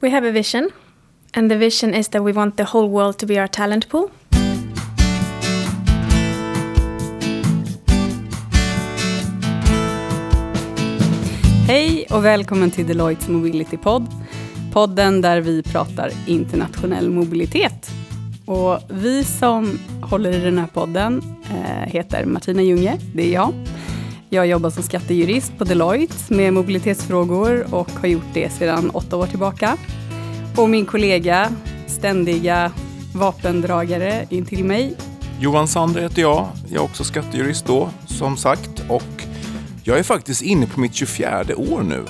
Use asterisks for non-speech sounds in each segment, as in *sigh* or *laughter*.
We have a vision, and the vision is that we want the whole world to be our talent pool. Hej och välkommen till Deloittes Mobility-podd. Podden där vi pratar internationell mobilitet. Och vi som håller i den här podden eh, heter Martina Junge, det är jag. Jag jobbar som skattejurist på Deloitte med mobilitetsfrågor och har gjort det sedan åtta år tillbaka. Och min kollega, ständiga vapendragare intill mig. Johan Sander heter jag. Jag är också skattejurist då, som sagt. Och jag är faktiskt inne på mitt 24 år nu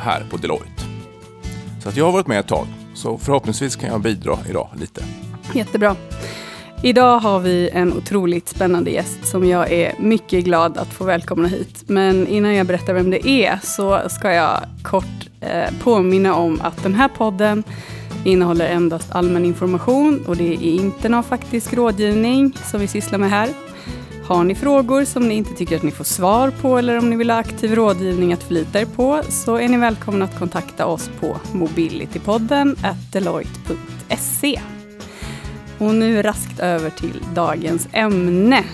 här på Deloitte. Så att jag har varit med ett tag. Så förhoppningsvis kan jag bidra idag lite. Jättebra. Idag har vi en otroligt spännande gäst som jag är mycket glad att få välkomna hit. Men innan jag berättar vem det är så ska jag kort eh, påminna om att den här podden innehåller endast allmän information och det är inte någon faktisk rådgivning som vi sysslar med här. Har ni frågor som ni inte tycker att ni får svar på eller om ni vill ha aktiv rådgivning att förlita er på så är ni välkomna att kontakta oss på mobilitypodden deloitte.se. Och nu raskt över till dagens ämne.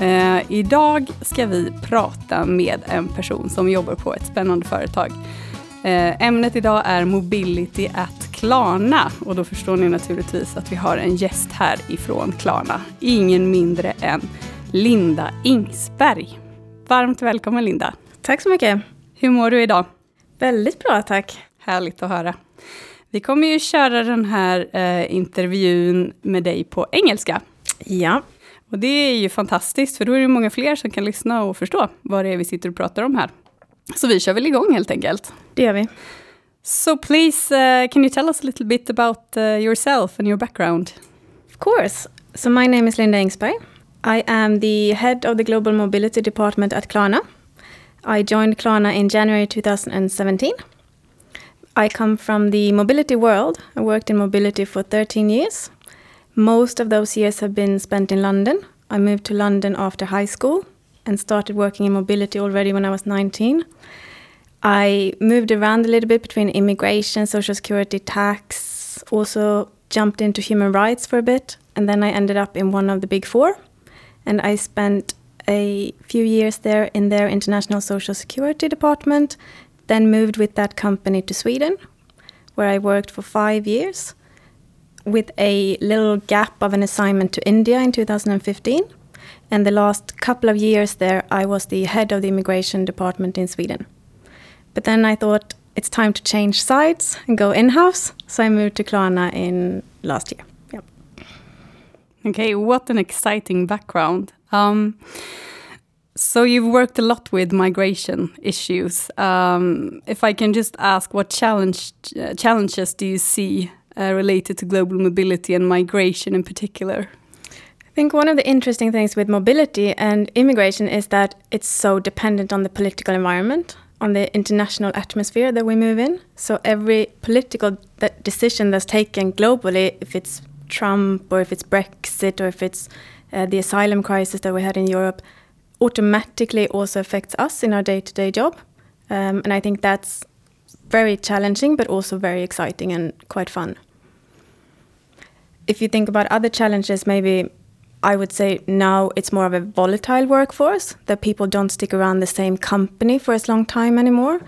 Eh, idag ska vi prata med en person som jobbar på ett spännande företag. Eh, ämnet idag är Mobility at Klarna och då förstår ni naturligtvis att vi har en gäst här ifrån Klarna. Ingen mindre än Linda Ingsberg. Varmt välkommen Linda. Tack så mycket. Hur mår du idag? Väldigt bra, tack. Härligt att höra. Vi kommer ju köra den här eh, intervjun med dig på engelska. Ja. Och det är ju fantastiskt, för då är det många fler som kan lyssna och förstå vad det är vi sitter och pratar om här. Så vi kör väl igång helt enkelt. Det gör vi. So please, uh, can you tell us a little bit about uh, yourself and your background? Of course. So my name is Linda Ingsberg. I am the head of the Global Mobility Department at Klarna. I joined Klarna in January 2017. I come from the mobility world. I worked in mobility for 13 years. Most of those years have been spent in London. I moved to London after high school and started working in mobility already when I was 19. I moved around a little bit between immigration, social security, tax, also jumped into human rights for a bit, and then I ended up in one of the big four. And I spent a few years there in their international social security department, then moved with that company to Sweden, where I worked for five years, with a little gap of an assignment to India in 2015. And the last couple of years there, I was the head of the immigration department in Sweden. But then I thought it's time to change sides and go in house. So I moved to Klarna in last year. Yep. Okay, what an exciting background. Um, so you've worked a lot with migration issues. Um, if I can just ask, what challenge, uh, challenges do you see uh, related to global mobility and migration in particular? I think one of the interesting things with mobility and immigration is that it's so dependent on the political environment, on the international atmosphere that we move in. So every political that decision that's taken globally, if it's Trump or if it's Brexit or if it's uh, the asylum crisis that we had in Europe, automatically also affects us in our day-to-day job. Um, and I think that's very challenging, but also very exciting and quite fun. If you think about other challenges, maybe I would say now it's more of a volatile workforce, that people don't stick around the same company for as long time anymore.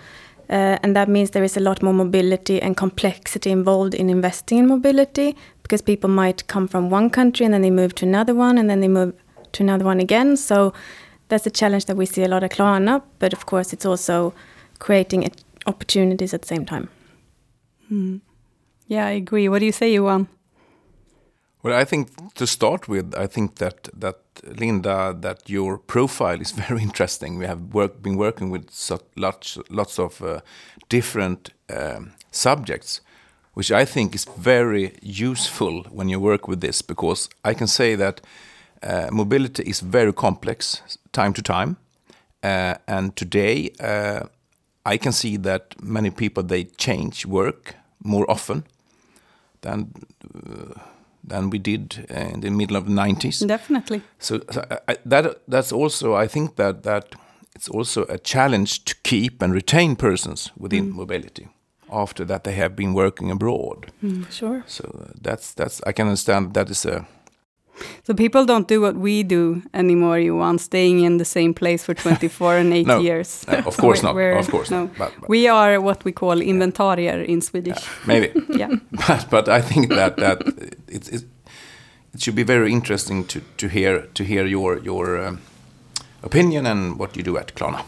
Uh, and that means there is a lot more mobility and complexity involved in investing in mobility because people might come from one country and then they move to another one and then they move to another one again. So that's a challenge that we see a lot of Klarna, but of course it's also creating opportunities at the same time. Mm. Yeah, I agree. What do you say, Johan? Well, I think to start with, I think that that Linda, that your profile is *laughs* very interesting. We have work, been working with so, lots lots of uh, different um, subjects, which I think is very useful when you work with this because I can say that mobility is very complex time to time, uh, and today uh, I can see that many people they change work more often than uh, than we did uh, in the middle of the 90s. Definitely. So, so I, that that's also I think that that it's also a challenge to keep and retain persons within mm. mobility. after that they have been working abroad. Sure. So uh, that's that's I can understand that is a So people don't do what we do anymore, You Johan, staying in the same place for *laughs* 24 and 8 No. years. uh, of course *laughs* not We're- of course no. not but, but We are what we call inventarier in Swedish. maybe *laughs* yeah. but but I think that that it's, it's it should be very interesting to to hear to hear your your um, opinion and what you do at Klarna.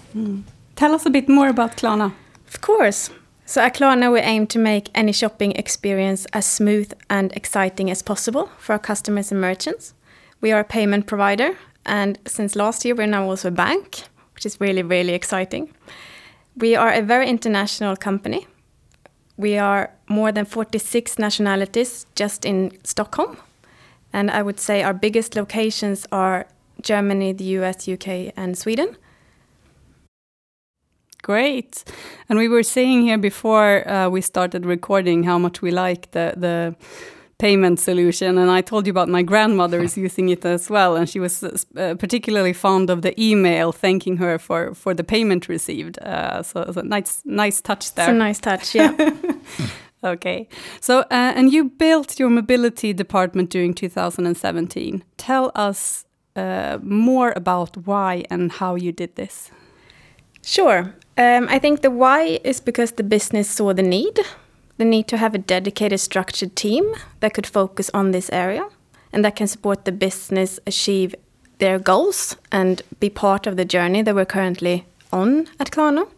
Tell us a bit more about Klarna. Of course. So at Klarna, we aim to make any shopping experience as smooth and exciting as possible for our customers and merchants. We are a payment provider, and since last year, we're now also a bank, which is really, really exciting. We are a very international company. We are more than 46 nationalities just in Stockholm. And I would say our biggest locations are Germany, the US, UK, and Sweden. Great. And we were saying here before uh, we started recording how much we like the, the payment solution. And I told you about my grandmother is *laughs* using it as well. And she was uh, particularly fond of the email thanking her for, for the payment received. Uh, so it's a nice, nice touch there. It's a nice touch, yeah. *laughs* Okay. So, uh, and you built your mobility department during 2017. Tell us uh, more about why and how you did this. Sure. Um, I think the why is because the business saw the need, the need to have a dedicated, structured team that could focus on this area and that can support the business achieve their goals and be part of the journey that we're currently on at Klarna.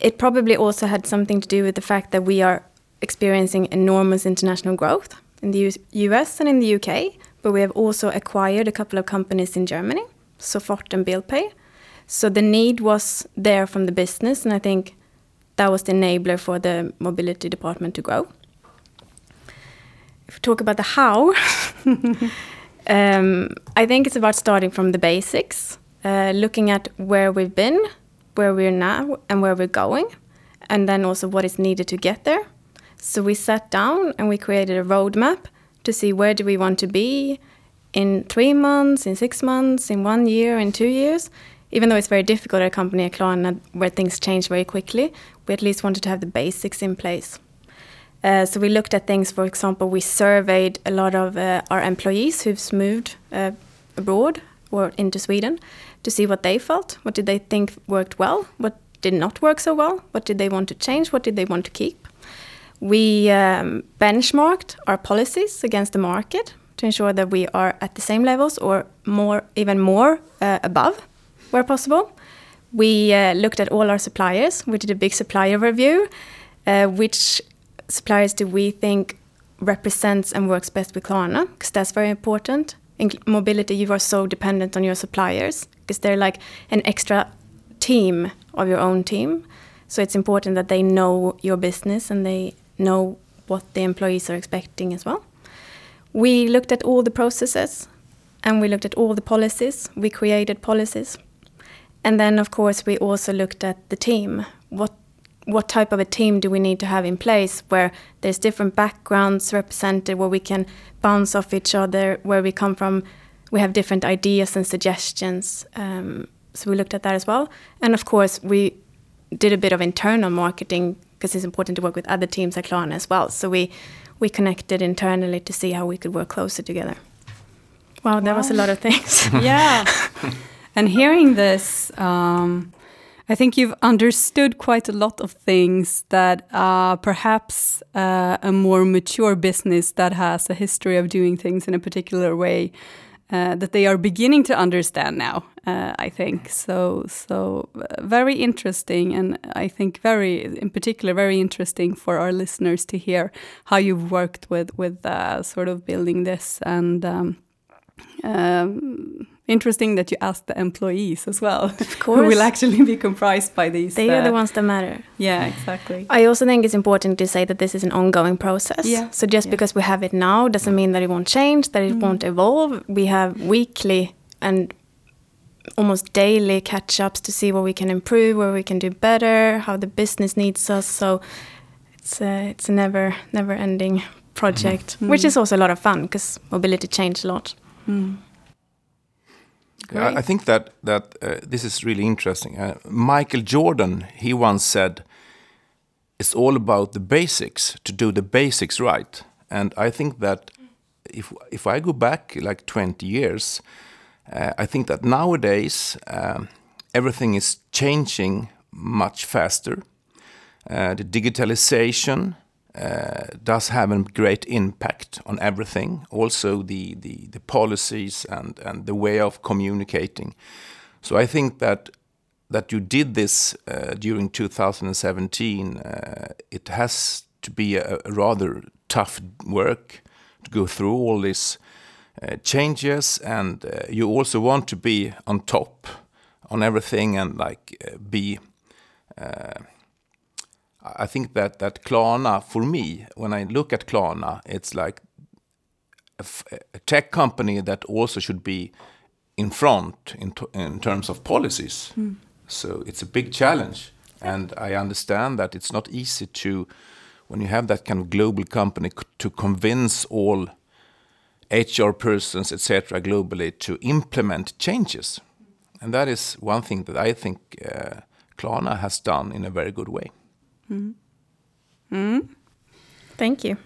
It probably also had something to do with the fact that we are experiencing enormous international growth in the US and in the UK, but we have also acquired a couple of companies in Germany, Sofort and BillPay. So the need was there from the business, and I think that was the enabler for the mobility department to grow. If we talk about the how, *laughs* um, I think it's about starting from the basics, uh, looking at where we've been, where we're now, and where we're going, and then also what is needed to get there. So we sat down and we created a roadmap to see where do we want to be in three months, in six months, in one year, in two years. Even though it's very difficult at a company like Klarna where things change very quickly, we at least wanted to have the basics in place. Uh, so we looked at things, for example, we surveyed a lot of uh, our employees who've moved uh, abroad or into Sweden to see what they felt. What did they think worked well? What did not work so well? What did they want to change? What did they want to keep? We um, benchmarked our policies against the market to ensure that we are at the same levels or more, even more uh, above where possible. We uh, looked at all our suppliers. We did a big supplier review. Uh, which suppliers do we think represents and works best with Klarna? Because that's very important. In mobility, you are so dependent on your suppliers because they're like an extra team of your own team. So it's important that they know your business and they know what the employees are expecting as well. We looked at all the processes and we looked at all the policies. We created policies. And then, of course, we also looked at the team. What what type of a team do we need to have in place where there's different backgrounds represented, where we can bounce off each other, where we come from, we have different ideas and suggestions. Um, so we looked at that as well. And of course, we did a bit of internal marketing because it's important to work with other teams at Klarna as well. So we we connected internally to see how we could work closer together. Wow, that was a lot of things. *laughs* yeah. *laughs* and hearing this, um, I think you've understood quite a lot of things that uh, perhaps uh, a more mature business that has a history of doing things in a particular way uh, that they are beginning to understand now. Uh, I think so. So uh, very interesting, and I think very, in particular, very interesting for our listeners to hear how you've worked with with uh, sort of building this and. Um, um, interesting that you asked the employees as well. Of course. *laughs* Who will actually be comprised by these. They are the uh, ones that matter. Yeah, exactly. I also think it's important to say that this is an ongoing process. Yeah. So just Yeah. because we have it now doesn't mean that it won't change, that it Mm. won't evolve. We have weekly and almost daily catch ups to see what we can improve, where we can do better, how the business needs us. So it's a, it's a never never ending project, which Mm. is also a lot of fun because mobility changed a lot. Mm. I, I think that that uh, this is really interesting. Uh, Michael Jordan, he once said, it's all about the basics to do the basics right. And I think that if if I go back like 20 years, uh, I think that nowadays um, everything is changing much faster. Uh, the digitalization does have a great impact on everything. Also, the, the, the policies and, and the way of communicating. So I think that that you did this uh, during 2017. Uh, it has to be a, a, rather tough work to go through all these uh, changes, and uh, you also want to be on top on everything and like uh, be I think that that Klarna, for me, when I look at Klarna, it's like a, a tech company that also should be in front in, in terms of policies. Mm. So it's a big challenge, and I understand that it's not easy to, when you have that kind of global company, to convince all HR persons, etc., globally to implement changes, and that is one thing that I think uh, Klarna has done in a very good way. Mm. Mm. Thank you.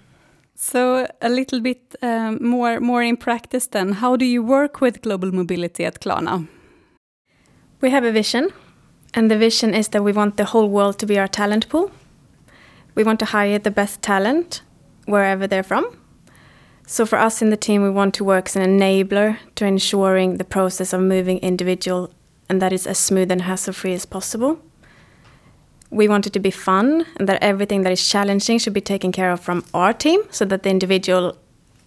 So a little bit um, more more in practice then. How do you work with global mobility at Klarna? We have a vision, and the vision is that we want the whole world to be our talent pool. We want to hire the best talent wherever they're from. So for us in the team, we want to work as an enabler to ensuring the process of moving individual and that is as smooth and hassle-free as possible we want it to be fun and that everything that is challenging should be taken care of from our team so that the individual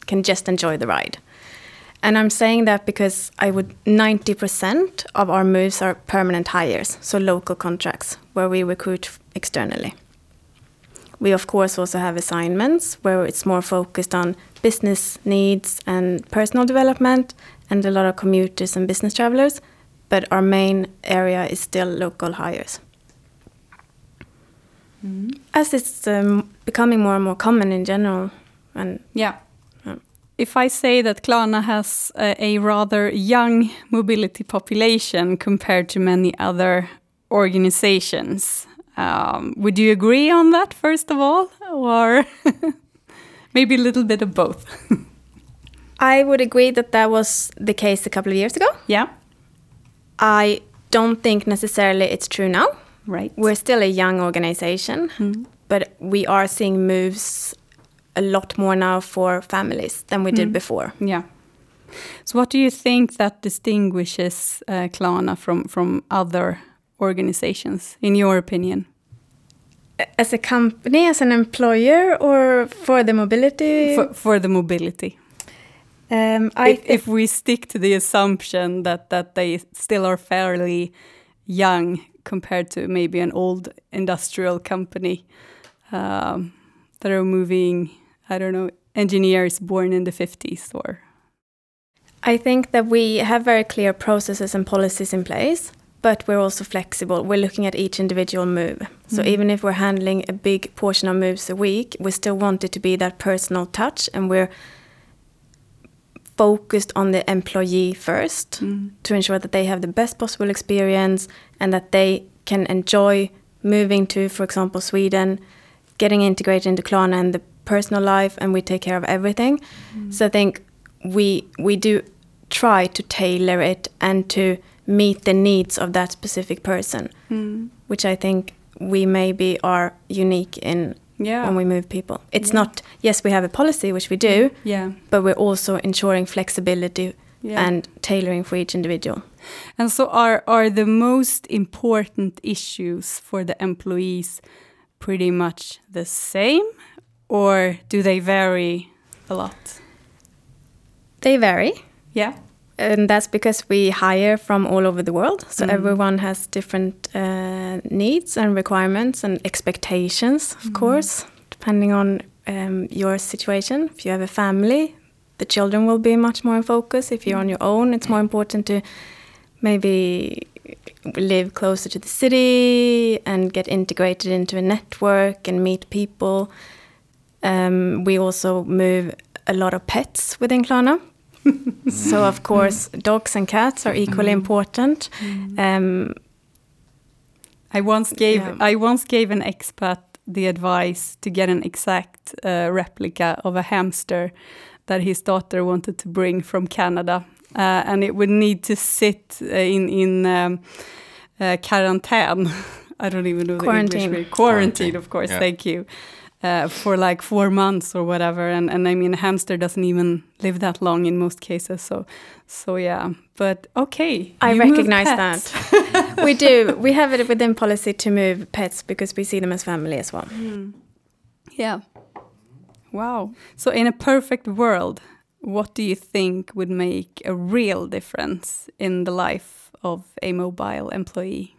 can just enjoy the ride. And I'm saying that because I would 90% of our moves are permanent hires, so local contracts where we recruit externally. We of course also have assignments where it's more focused on business needs and personal development and a lot of commuters and business travelers, but our main area is still local hires. Mm. As it's um, becoming more and more common in general. And yeah. If I say that Klarna has a, a, rather young mobility population compared to many other organizations, um, would you agree on that first of all, or *laughs* maybe a little bit of both? *laughs* I would agree that that was the case a couple of years ago. Yeah. I don't think necessarily it's true now. Right. We're still a young organization, mm. but we are seeing moves a lot more now for families than we mm. did before. Yeah. So, what do you think that distinguishes uh, Klarna from from other organizations, in your opinion? As a company, as an employer, or for the mobility? For, for the mobility. Um, if, if we stick to the assumption that that they still are fairly young compared to maybe an old industrial company um, that are moving, I don't know, engineers born in the 50s or? I think that we have very clear processes and policies in place, but we're also flexible. We're looking at each individual move. Mm. So even if we're handling a big portion of moves a week, we still want it to be that personal touch and we're focused on the employee first mm. to ensure that they have the best possible experience and that they can enjoy moving to, for example, Sweden, getting integrated into Klarna and the personal life, and we take care of everything. Mm. So I think we we do try to tailor it and to meet the needs of that specific person, mm. which I think we maybe are unique in yeah. when we move people. It's yeah. not yes, we have a policy which we do, yeah, but we're also ensuring flexibility yeah. and tailoring for each individual. And so, are are the most important issues for the employees pretty much the same, or do they vary a lot? They vary. Yeah. And that's because we hire from all over the world. So mm. everyone has different uh, needs and requirements and expectations, of mm. course, depending on um, your situation. If you have a family, the children will be much more in focus. If you're on your own, it's more important to maybe live closer to the city and get integrated into a network and meet people. Um, we also move a lot of pets within Klarna. *laughs* so of course, dogs and cats are equally mm. important. Mm. Um, I once gave yeah. I once gave an expat the advice to get an exact uh, replica of a hamster that his daughter wanted to bring from Canada, uh, and it would need to sit uh, in in um, uh, quarantine. *laughs* I don't even know Quarantine. the English word. Quarantine, Quarantine, of course. yeah. Thank you. Uh, for like four months or whatever, and and I mean, a hamster doesn't even live that long in most cases. So, so yeah. But okay, I recognize that. *laughs* we do. We have it within policy to move pets because we see them as family as well. Yeah. Wow. So, in a perfect world, what do you think would make a real difference in the life of a mobile employee?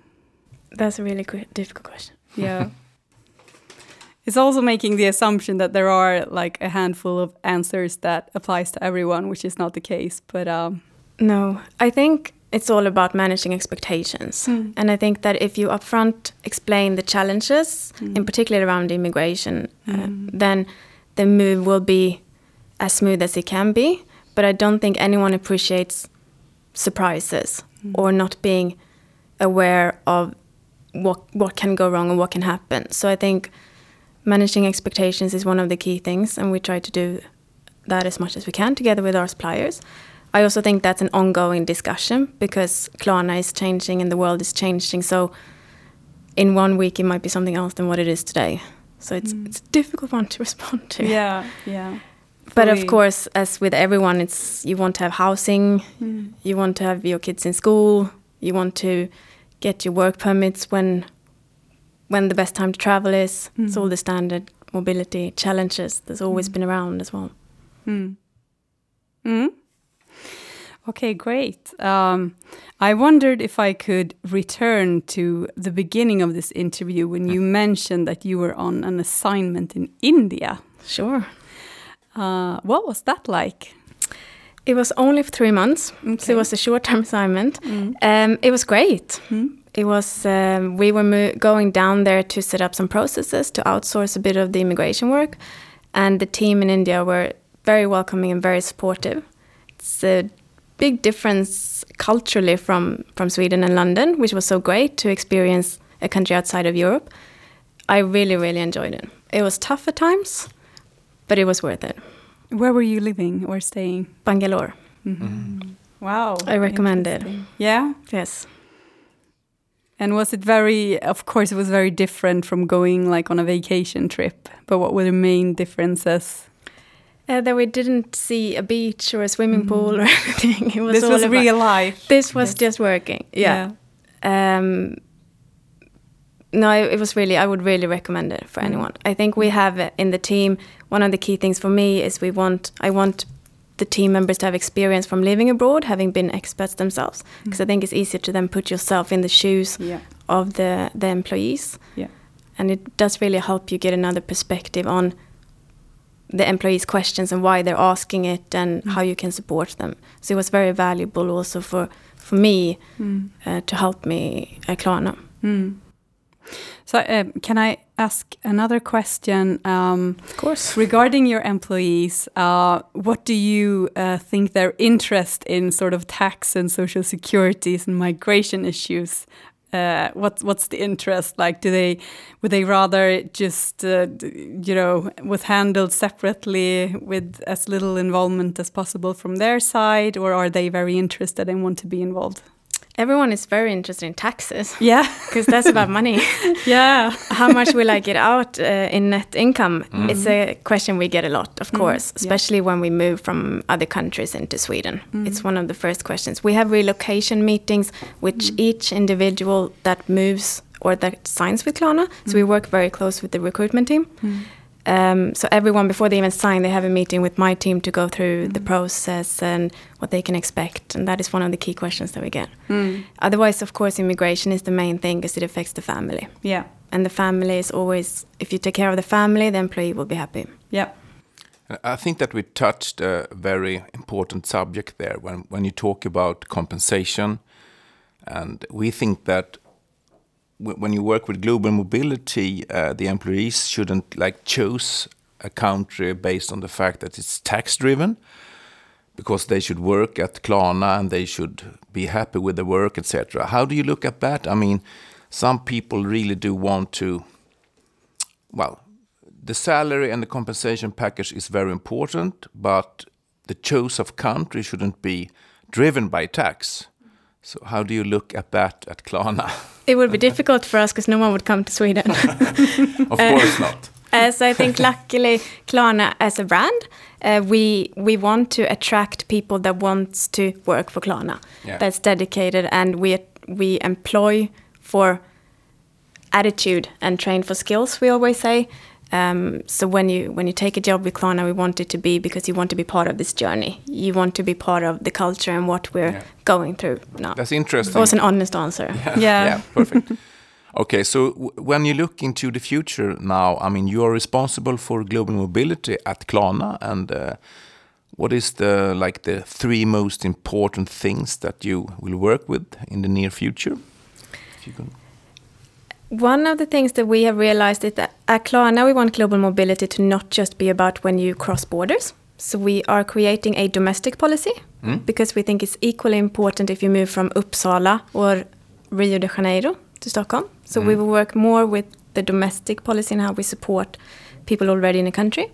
That's a really qu- difficult question. *laughs* Yeah. it's also making the assumption that there are like a handful of answers that applies to everyone, which is not the case. But um, No, I think it's all about managing expectations. And I think that if you upfront explain the challenges, in particular around immigration, uh, then the move will be as smooth as it can be. But I don't think anyone appreciates surprises mm. or not being aware of what what can go wrong and what can happen. So I think managing expectations is one of the key things, and we try to do that as much as we can together with our suppliers. I also think that's an ongoing discussion because Klarna is changing and the world is changing. So in one week it might be something else than what it is today. So it's hmm. it's a difficult one to *laughs* respond to. yeah, yeah. But Fully. of course, as with everyone, it's you want to have housing, hmm. you want to have your kids in school, you want to get your work permits when when the best time to travel is. It's all hmm. the standard mobility challenges that's always been around as well. Mm. Mm. Okay, great. Um, I wondered if I could return to the beginning of this interview when you mentioned that you were on an assignment in India. Sure. Uh, what was that like? It was only for three months, so it was a short-term assignment. Um, it was great. It was um, we were going down there to set up some processes to outsource a bit of the immigration work, and the team in India were very welcoming and very supportive. It's a big difference culturally from from Sweden and London, which was so great to experience a country outside of Europe. I really really enjoyed it. It was tough at times, but it was worth it. Where were you living or staying? Bangalore, mm-hmm. mm. Wow. I recommend it. Yeah. Yes. And was it very, of course, it was very different from going like on a vacation trip, but what were the main differences? Uh, that we didn't see a beach or a swimming pool or *laughs* anything. It was this was real life. This was just working. Yeah. Um, no, it was really. I would really recommend it for anyone. I think we have in the team. One of the key things for me is we want. I want the team members to have experience from living abroad, having been expats themselves, because I think it's easier to then put yourself in the shoes Yeah. of the the employees. Yeah. and it does really help you get another perspective on the employees' questions and why they're asking it and how you can support them. So it was very valuable also for for me uh, to help me at Klarna. Mm. So, um, can I ask another question? Um, Of course. regarding your employees, uh, what do you uh, think their interest in sort of tax and social securities and migration issues? Uh, what what's the interest like? Do they would they rather just uh, you know was handled separately with as little involvement as possible from their side, or are they very interested and want to be involved? Everyone is very interested in taxes *laughs* Yeah, *laughs* because that's about money. *laughs* yeah, How much will I get out uh, in net income? Mm-hmm. It's a question we get a lot, of mm, course, especially when we move from other countries into Sweden. Mm. It's one of the first questions. We have relocation meetings with mm. each individual that moves or that signs with Klarna. So we work very close with the recruitment team. Um, so everyone before they even sign, they have a meeting with my team to go through the mm. process and what they can expect, and that is one of the key questions that we get. Mm. Otherwise, of course, immigration is the main thing because it affects the family yeah, and the family is always if you take care of the family the employee will be happy yeah. Uh, I think that we touched a very important subject there when, when you talk about compensation. And we think that w- when you work with global mobility, uh, the employees shouldn't like choose a country based on the fact that it's tax driven, because they should work at Klarna and they should be happy with the work, etc. How do you look at that? I mean, some people really do want to well, the salary and the compensation package is very important, but the choice of country shouldn't be driven by tax. So how do you look at that at Klarna? *laughs* It would be difficult for us because no one would come to Sweden. *laughs* of course not. Uh, so I think luckily Klarna as a brand, uh, we we want to attract people that wants to work for Klarna, Yeah. that's dedicated, and we we employ for attitude and train for skills. We always say. Um, so when you when you take a job with Klarna, we want it to be because you want to be part of this journey. You want to be part of the culture and what we're Yeah. going through now. That's It interesting. was an honest answer. *laughs* Yeah. yeah, perfect. *laughs* Okay, so w- when you look into the future now, I mean, you are responsible for global mobility at Klarna, and uh, what is the like the three most important things that you will work with in the near future? If you can. One of the things that we have realized is that at Klarna we want global mobility to not just be about when you cross borders. So we are creating a domestic policy mm. because we think it's equally important if you move from Uppsala or Rio de Janeiro to Stockholm. So we mm. will work more with the domestic policy and how we support people already in the country.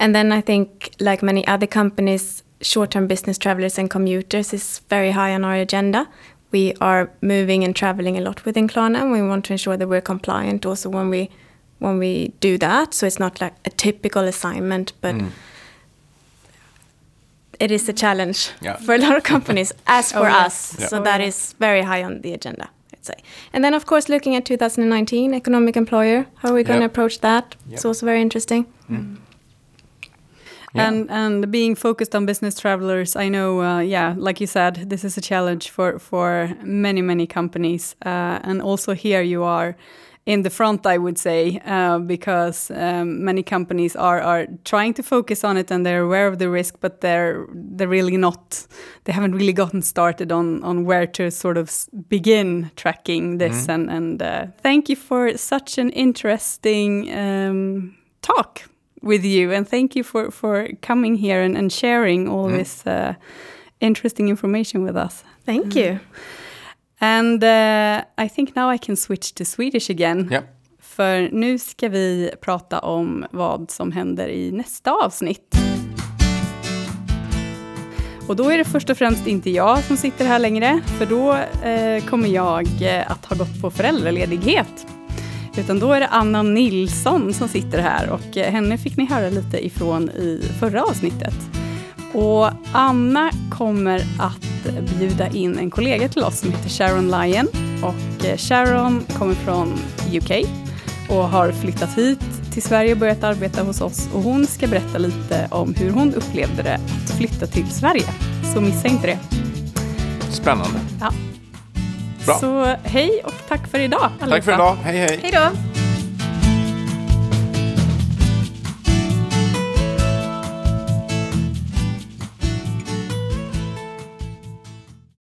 And then I think, like many other companies, short-term business travelers and commuters is very high on our agenda. We are moving and traveling a lot within Klarna, and we want to ensure that we're compliant also when we when we do that. So it's not like a typical assignment, but mm. it is a challenge Yeah. for a lot of companies, *laughs* as for oh, yeah. us. Yeah. So Oh, that yeah. is very high on the agenda, I'd say. And then, of course, looking at 2019 economic employer, how are we going to Yep. approach that? Yep. It's also very interesting. Mm. Yeah. And and being focused on business travelers, I know, uh, yeah, like you said, this is a challenge for for many many companies, uh, and also here you are in the front, I would say, uh, because um, many companies are are trying to focus on it and they're aware of the risk, but they're they're really not. They haven't really gotten started on on where to sort of begin tracking this. And and uh, thank you for such an interesting um, talk with you and thank you for for coming here and, and sharing all this uh, interesting information with us Thank you. and uh, I think now I can switch to Swedish again Yeah. för nu ska vi prata om vad som händer i nästa avsnitt och då är det först och främst inte jag som sitter här längre, för då eh, kommer jag eh, att ha gått på föräldraledighet. Utan då är det Anna Nilsson som sitter här och eh, henne fick ni höra lite ifrån i förra avsnittet. Och Anna kommer att bjuda in en kollega till oss som heter Sharon Lyon. Och eh, Sharon kommer från UK och har flyttat hit till Sverige och börjat arbeta hos oss. Och hon ska berätta lite om hur hon upplevde det att flytta till Sverige. Så missa inte det. Spännande. Ja. Bra. Så hej och tack för idag Tack för idag. Hej hej. Hej då!